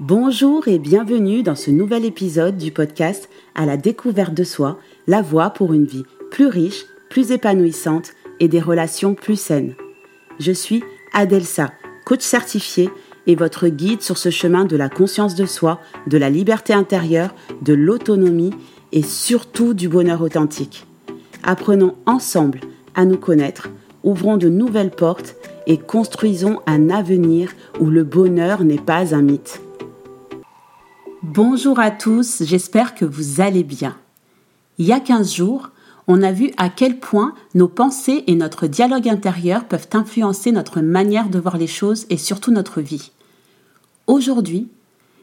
Bonjour et bienvenue dans ce nouvel épisode du podcast À la découverte de soi, la voie pour une vie plus riche, plus épanouissante et des relations plus saines. Je suis Adelsa, coach certifié et votre guide sur ce chemin de la conscience de soi, de la liberté intérieure, de l'autonomie et surtout du bonheur authentique. Apprenons ensemble à nous connaître, ouvrons de nouvelles portes et construisons un avenir où le bonheur n'est pas un mythe. Bonjour à tous, j'espère que vous allez bien. Il y a 15 jours, on a vu à quel point nos pensées et notre dialogue intérieur peuvent influencer notre manière de voir les choses et surtout notre vie. Aujourd'hui,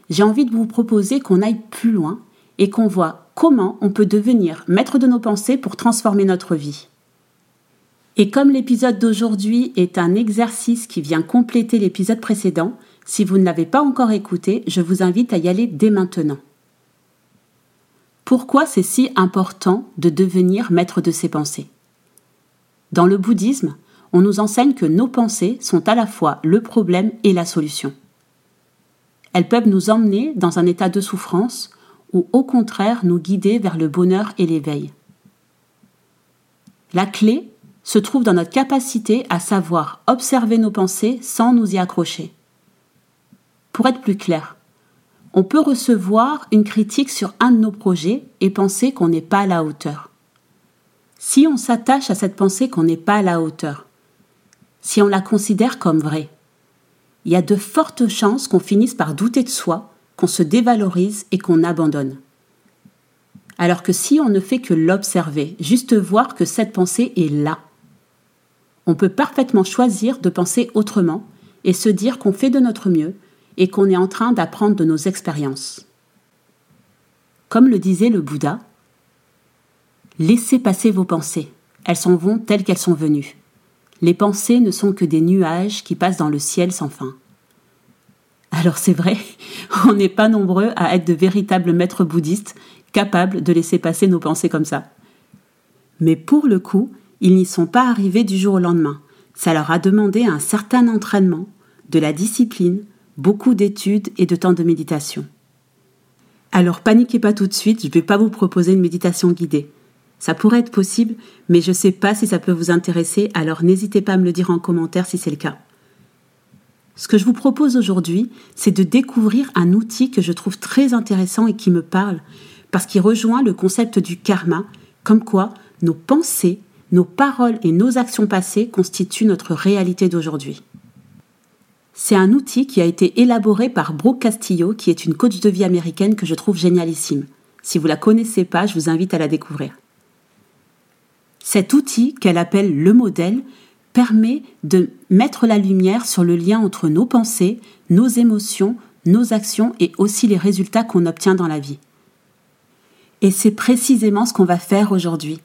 j'ai envie de vous proposer qu'on aille plus loin et qu'on voit comment on peut devenir maître de nos pensées pour transformer notre vie. Et comme l'épisode d'aujourd'hui est un exercice qui vient compléter l'épisode précédent, si vous ne l'avez pas encore écouté, je vous invite à y aller dès maintenant. Pourquoi c'est si important de devenir maître de ses pensées? Dans le bouddhisme, on nous enseigne que nos pensées sont à la fois le problème et la solution. Elles peuvent nous emmener dans un état de souffrance ou au contraire nous guider vers le bonheur et l'éveil. La clé se trouve dans notre capacité à savoir observer nos pensées sans nous y accrocher. Pour être plus clair, on peut recevoir une critique sur un de nos projets et penser qu'on n'est pas à la hauteur. Si on s'attache à cette pensée qu'on n'est pas à la hauteur, si on la considère comme vraie, il y a de fortes chances qu'on finisse par douter de soi, qu'on se dévalorise et qu'on abandonne. Alors que si on ne fait que l'observer, juste voir que cette pensée est là, on peut parfaitement choisir de penser autrement et se dire qu'on fait de notre mieux et qu'on est en train d'apprendre de nos expériences. Comme le disait le Bouddha, laissez passer vos pensées, elles s'en vont telles qu'elles sont venues. Les pensées ne sont que des nuages qui passent dans le ciel sans fin. Alors c'est vrai, on n'est pas nombreux à être de véritables maîtres bouddhistes capables de laisser passer nos pensées comme ça. Mais pour le coup, ils n'y sont pas arrivés du jour au lendemain. Ça leur a demandé un certain entraînement, de la discipline, beaucoup d'études et de temps de méditation. Alors paniquez pas tout de suite, je ne vais pas vous proposer une méditation guidée. Ça pourrait être possible, mais je ne sais pas si ça peut vous intéresser, alors n'hésitez pas à me le dire en commentaire si c'est le cas. Ce que je vous propose aujourd'hui, c'est de découvrir un outil que je trouve très intéressant et qui me parle, parce qu'il rejoint le concept du karma, comme quoi nos pensées, nos paroles et nos actions passées constituent notre réalité d'aujourd'hui. C'est un outil qui a été élaboré par Brooke Castillo, qui est une coach de vie américaine que je trouve génialissime. Si vous la connaissez pas, je vous invite à la découvrir. Cet outil, qu'elle appelle le modèle, permet de mettre la lumière sur le lien entre nos pensées, nos émotions, nos actions et aussi les résultats qu'on obtient dans la vie. Et c'est précisément ce qu'on va faire aujourd'hui.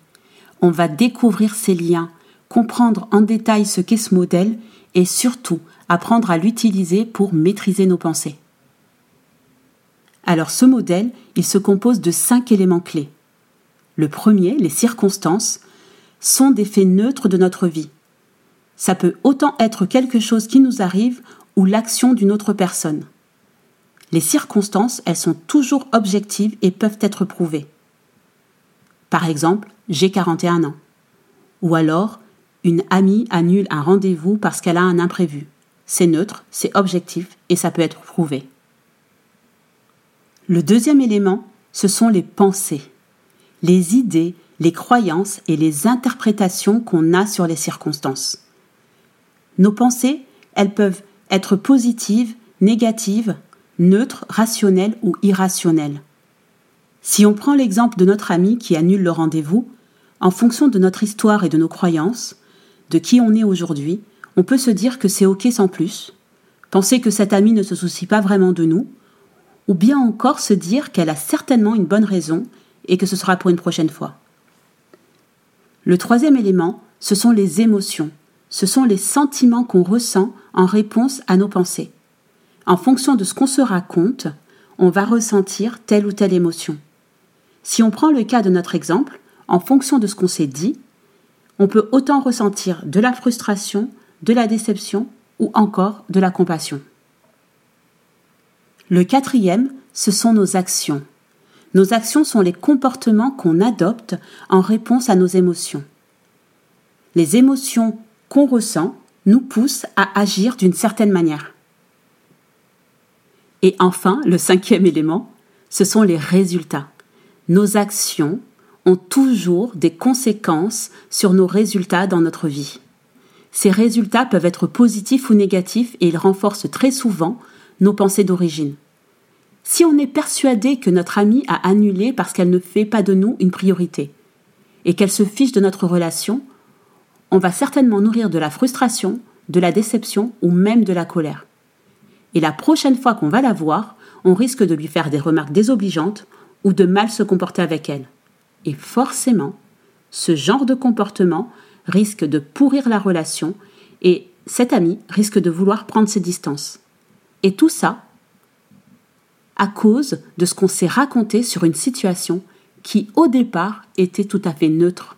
On va découvrir ces liens, comprendre en détail ce qu'est ce modèle et surtout apprendre à l'utiliser pour maîtriser nos pensées. Alors ce modèle, il se compose de cinq éléments clés. Le premier, les circonstances, sont des faits neutres de notre vie. Ça peut autant être quelque chose qui nous arrive ou l'action d'une autre personne. Les circonstances, elles sont toujours objectives et peuvent être prouvées. Par exemple, j'ai 41 ans. Ou alors, une amie annule un rendez-vous parce qu'elle a un imprévu c'est neutre, c'est objectif et ça peut être prouvé. Le deuxième élément, ce sont les pensées, les idées, les croyances et les interprétations qu'on a sur les circonstances. Nos pensées, elles peuvent être positives, négatives, neutres, rationnelles ou irrationnelles. Si on prend l'exemple de notre ami qui annule le rendez-vous, en fonction de notre histoire et de nos croyances, de qui on est aujourd'hui, on peut se dire que c'est OK sans plus, penser que cette amie ne se soucie pas vraiment de nous, ou bien encore se dire qu'elle a certainement une bonne raison et que ce sera pour une prochaine fois. Le troisième élément, ce sont les émotions, ce sont les sentiments qu'on ressent en réponse à nos pensées. En fonction de ce qu'on se raconte, on va ressentir telle ou telle émotion. Si on prend le cas de notre exemple, en fonction de ce qu'on s'est dit, on peut autant ressentir de la frustration, de la déception ou encore de la compassion. Le quatrième, ce sont nos actions. Nos actions sont les comportements qu'on adopte en réponse à nos émotions. Les émotions qu'on ressent nous poussent à agir d'une certaine manière. Et enfin, le cinquième élément, ce sont les résultats. Nos actions ont toujours des conséquences sur nos résultats dans notre vie. Ces résultats peuvent être positifs ou négatifs et ils renforcent très souvent nos pensées d'origine. Si on est persuadé que notre amie a annulé parce qu'elle ne fait pas de nous une priorité et qu'elle se fiche de notre relation, on va certainement nourrir de la frustration, de la déception ou même de la colère. Et la prochaine fois qu'on va la voir, on risque de lui faire des remarques désobligeantes ou de mal se comporter avec elle. Et forcément, ce genre de comportement risque de pourrir la relation et cet ami risque de vouloir prendre ses distances. Et tout ça à cause de ce qu'on s'est raconté sur une situation qui au départ était tout à fait neutre.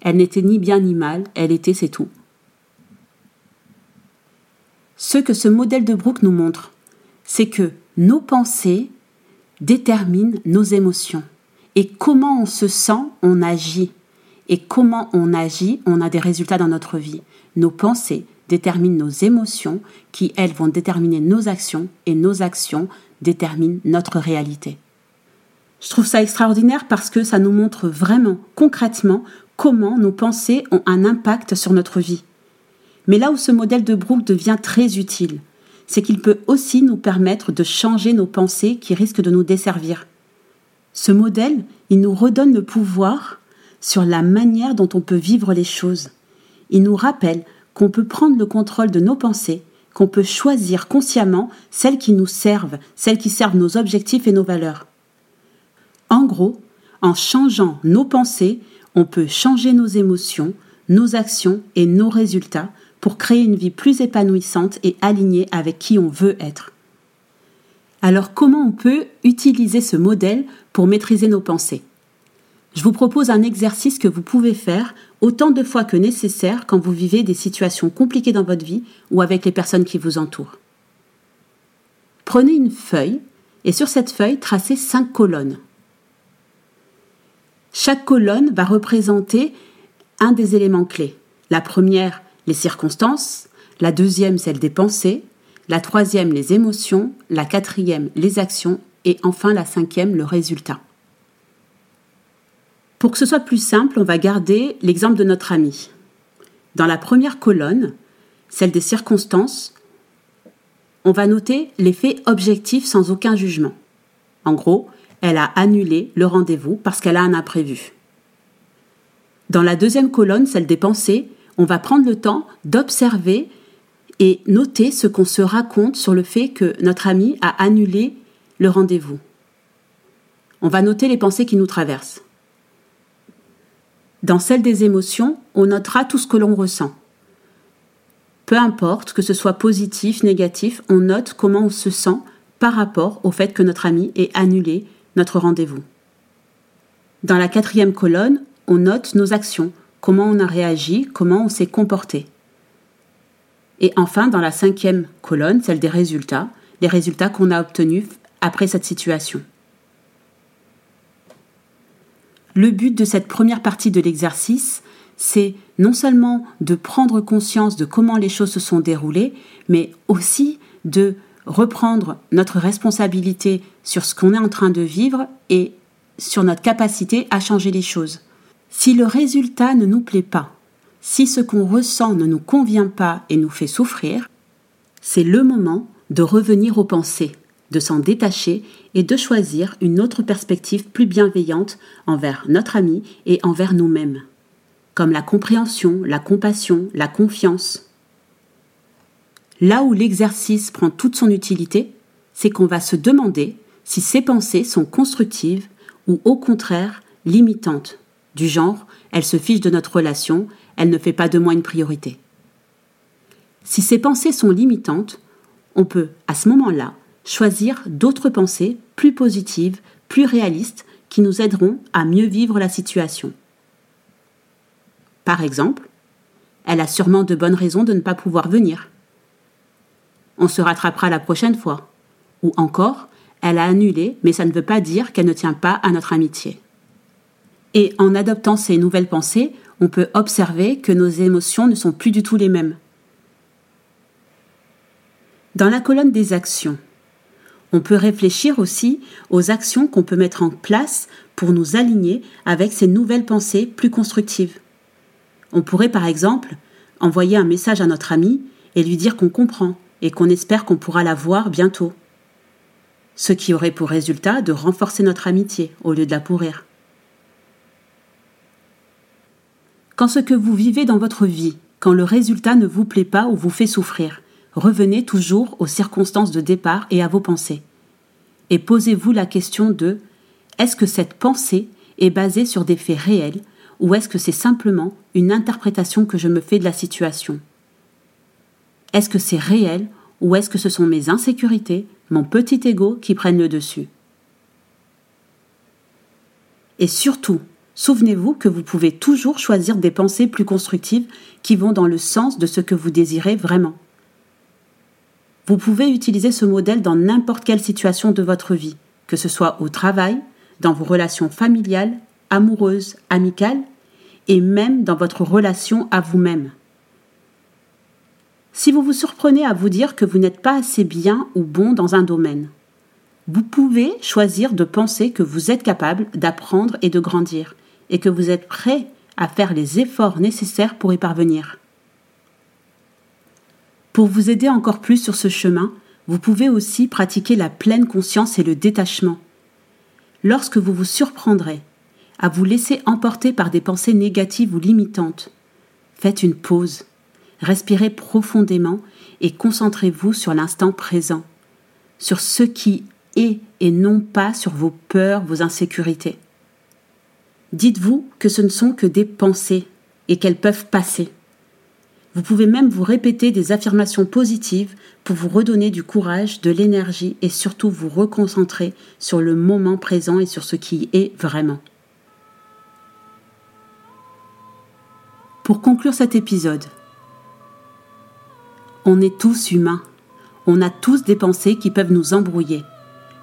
Elle n'était ni bien ni mal, elle était c'est tout. Ce que ce modèle de Brooke nous montre, c'est que nos pensées déterminent nos émotions. Et comment on se sent, on agit. Et comment on agit, on a des résultats dans notre vie. Nos pensées déterminent nos émotions qui, elles, vont déterminer nos actions et nos actions déterminent notre réalité. Je trouve ça extraordinaire parce que ça nous montre vraiment, concrètement, comment nos pensées ont un impact sur notre vie. Mais là où ce modèle de Brooke devient très utile, c'est qu'il peut aussi nous permettre de changer nos pensées qui risquent de nous desservir. Ce modèle, il nous redonne le pouvoir sur la manière dont on peut vivre les choses. Il nous rappelle qu'on peut prendre le contrôle de nos pensées, qu'on peut choisir consciemment celles qui nous servent, celles qui servent nos objectifs et nos valeurs. En gros, en changeant nos pensées, on peut changer nos émotions, nos actions et nos résultats pour créer une vie plus épanouissante et alignée avec qui on veut être. Alors comment on peut utiliser ce modèle pour maîtriser nos pensées? Je vous propose un exercice que vous pouvez faire autant de fois que nécessaire quand vous vivez des situations compliquées dans votre vie ou avec les personnes qui vous entourent. Prenez une feuille et sur cette feuille, tracez cinq colonnes. Chaque colonne va représenter un des éléments clés. La première, les circonstances, la deuxième, celle des pensées, la troisième, les émotions, la quatrième, les actions et enfin la cinquième, le résultat. Pour que ce soit plus simple, on va garder l'exemple de notre amie. Dans la première colonne, celle des circonstances, on va noter l'effet objectif sans aucun jugement. En gros, elle a annulé le rendez-vous parce qu'elle a un imprévu. Dans la deuxième colonne, celle des pensées, on va prendre le temps d'observer et noter ce qu'on se raconte sur le fait que notre amie a annulé le rendez-vous. On va noter les pensées qui nous traversent. Dans celle des émotions, on notera tout ce que l'on ressent. Peu importe que ce soit positif, négatif, on note comment on se sent par rapport au fait que notre ami ait annulé notre rendez-vous. Dans la quatrième colonne, on note nos actions, comment on a réagi, comment on s'est comporté. Et enfin, dans la cinquième colonne, celle des résultats, les résultats qu'on a obtenus après cette situation. Le but de cette première partie de l'exercice, c'est non seulement de prendre conscience de comment les choses se sont déroulées, mais aussi de reprendre notre responsabilité sur ce qu'on est en train de vivre et sur notre capacité à changer les choses. Si le résultat ne nous plaît pas, si ce qu'on ressent ne nous convient pas et nous fait souffrir, c'est le moment de revenir aux pensées, de s'en détacher et de choisir une autre perspective plus bienveillante envers notre ami et envers nous-mêmes, comme la compréhension, la compassion, la confiance. Là où l'exercice prend toute son utilité, c'est qu'on va se demander si ces pensées sont constructives ou au contraire limitantes, du genre elle se fiche de notre relation, elle ne fait pas de moi une priorité. Si ces pensées sont limitantes, on peut, à ce moment-là, choisir d'autres pensées plus positives, plus réalistes, qui nous aideront à mieux vivre la situation. Par exemple, elle a sûrement de bonnes raisons de ne pas pouvoir venir. On se rattrapera la prochaine fois. Ou encore, elle a annulé, mais ça ne veut pas dire qu'elle ne tient pas à notre amitié. Et en adoptant ces nouvelles pensées, on peut observer que nos émotions ne sont plus du tout les mêmes. Dans la colonne des actions, on peut réfléchir aussi aux actions qu'on peut mettre en place pour nous aligner avec ces nouvelles pensées plus constructives. On pourrait par exemple envoyer un message à notre ami et lui dire qu'on comprend et qu'on espère qu'on pourra la voir bientôt. Ce qui aurait pour résultat de renforcer notre amitié au lieu de la pourrir. Quand ce que vous vivez dans votre vie, quand le résultat ne vous plaît pas ou vous fait souffrir, revenez toujours aux circonstances de départ et à vos pensées. Et posez-vous la question de est-ce que cette pensée est basée sur des faits réels ou est-ce que c'est simplement une interprétation que je me fais de la situation? Est-ce que c'est réel ou est-ce que ce sont mes insécurités, mon petit ego qui prennent le dessus? Et surtout, souvenez-vous que vous pouvez toujours choisir des pensées plus constructives qui vont dans le sens de ce que vous désirez vraiment. Vous pouvez utiliser ce modèle dans n'importe quelle situation de votre vie, que ce soit au travail, dans vos relations familiales, amoureuses, amicales, et même dans votre relation à vous-même. Si vous vous surprenez à vous dire que vous n'êtes pas assez bien ou bon dans un domaine, vous pouvez choisir de penser que vous êtes capable d'apprendre et de grandir, et que vous êtes prêt à faire les efforts nécessaires pour y parvenir. Pour vous aider encore plus sur ce chemin, vous pouvez aussi pratiquer la pleine conscience et le détachement. Lorsque vous vous surprendrez à vous laisser emporter par des pensées négatives ou limitantes, faites une pause, respirez profondément et concentrez-vous sur l'instant présent, sur ce qui est et non pas sur vos peurs, vos insécurités. Dites-vous que ce ne sont que des pensées et qu'elles peuvent passer. Vous pouvez même vous répéter des affirmations positives pour vous redonner du courage, de l'énergie et surtout vous reconcentrer sur le moment présent et sur ce qui est vraiment. Pour conclure cet épisode, on est tous humains. On a tous des pensées qui peuvent nous embrouiller.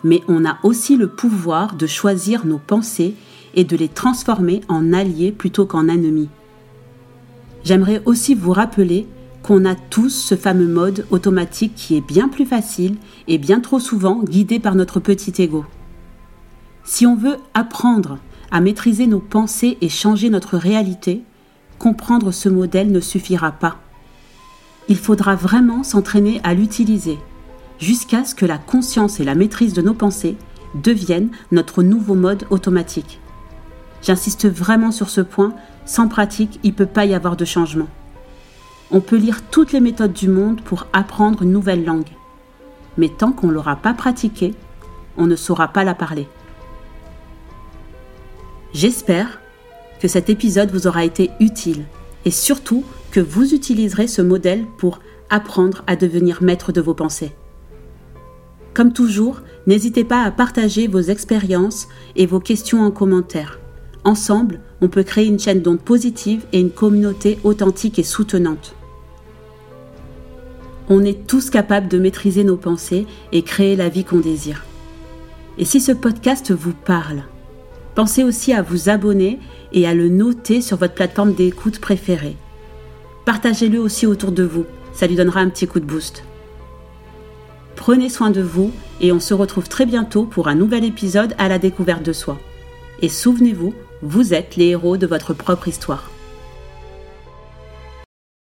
Mais on a aussi le pouvoir de choisir nos pensées et de les transformer en alliés plutôt qu'en ennemis j'aimerais aussi vous rappeler qu'on a tous ce fameux mode automatique qui est bien plus facile et bien trop souvent guidé par notre petit ego. Si on veut apprendre à maîtriser nos pensées et changer notre réalité, comprendre ce modèle ne suffira pas. Il faudra vraiment s'entraîner à l'utiliser jusqu'à ce que la conscience et la maîtrise de nos pensées deviennent notre nouveau mode automatique. J'insiste vraiment sur ce point sans pratique, il ne peut pas y avoir de changement. On peut lire toutes les méthodes du monde pour apprendre une nouvelle langue. Mais tant qu'on ne l'aura pas pratiquée, on ne saura pas la parler. J'espère que cet épisode vous aura été utile et surtout que vous utiliserez ce modèle pour apprendre à devenir maître de vos pensées. Comme toujours, n'hésitez pas à partager vos expériences et vos questions en commentaire. Ensemble, on peut créer une chaîne d'ondes positive et une communauté authentique et soutenante. On est tous capables de maîtriser nos pensées et créer la vie qu'on désire. Et si ce podcast vous parle, pensez aussi à vous abonner et à le noter sur votre plateforme d'écoute préférée. Partagez-le aussi autour de vous, ça lui donnera un petit coup de boost. Prenez soin de vous et on se retrouve très bientôt pour un nouvel épisode à la découverte de soi. Et souvenez-vous, vous êtes les héros de votre propre histoire.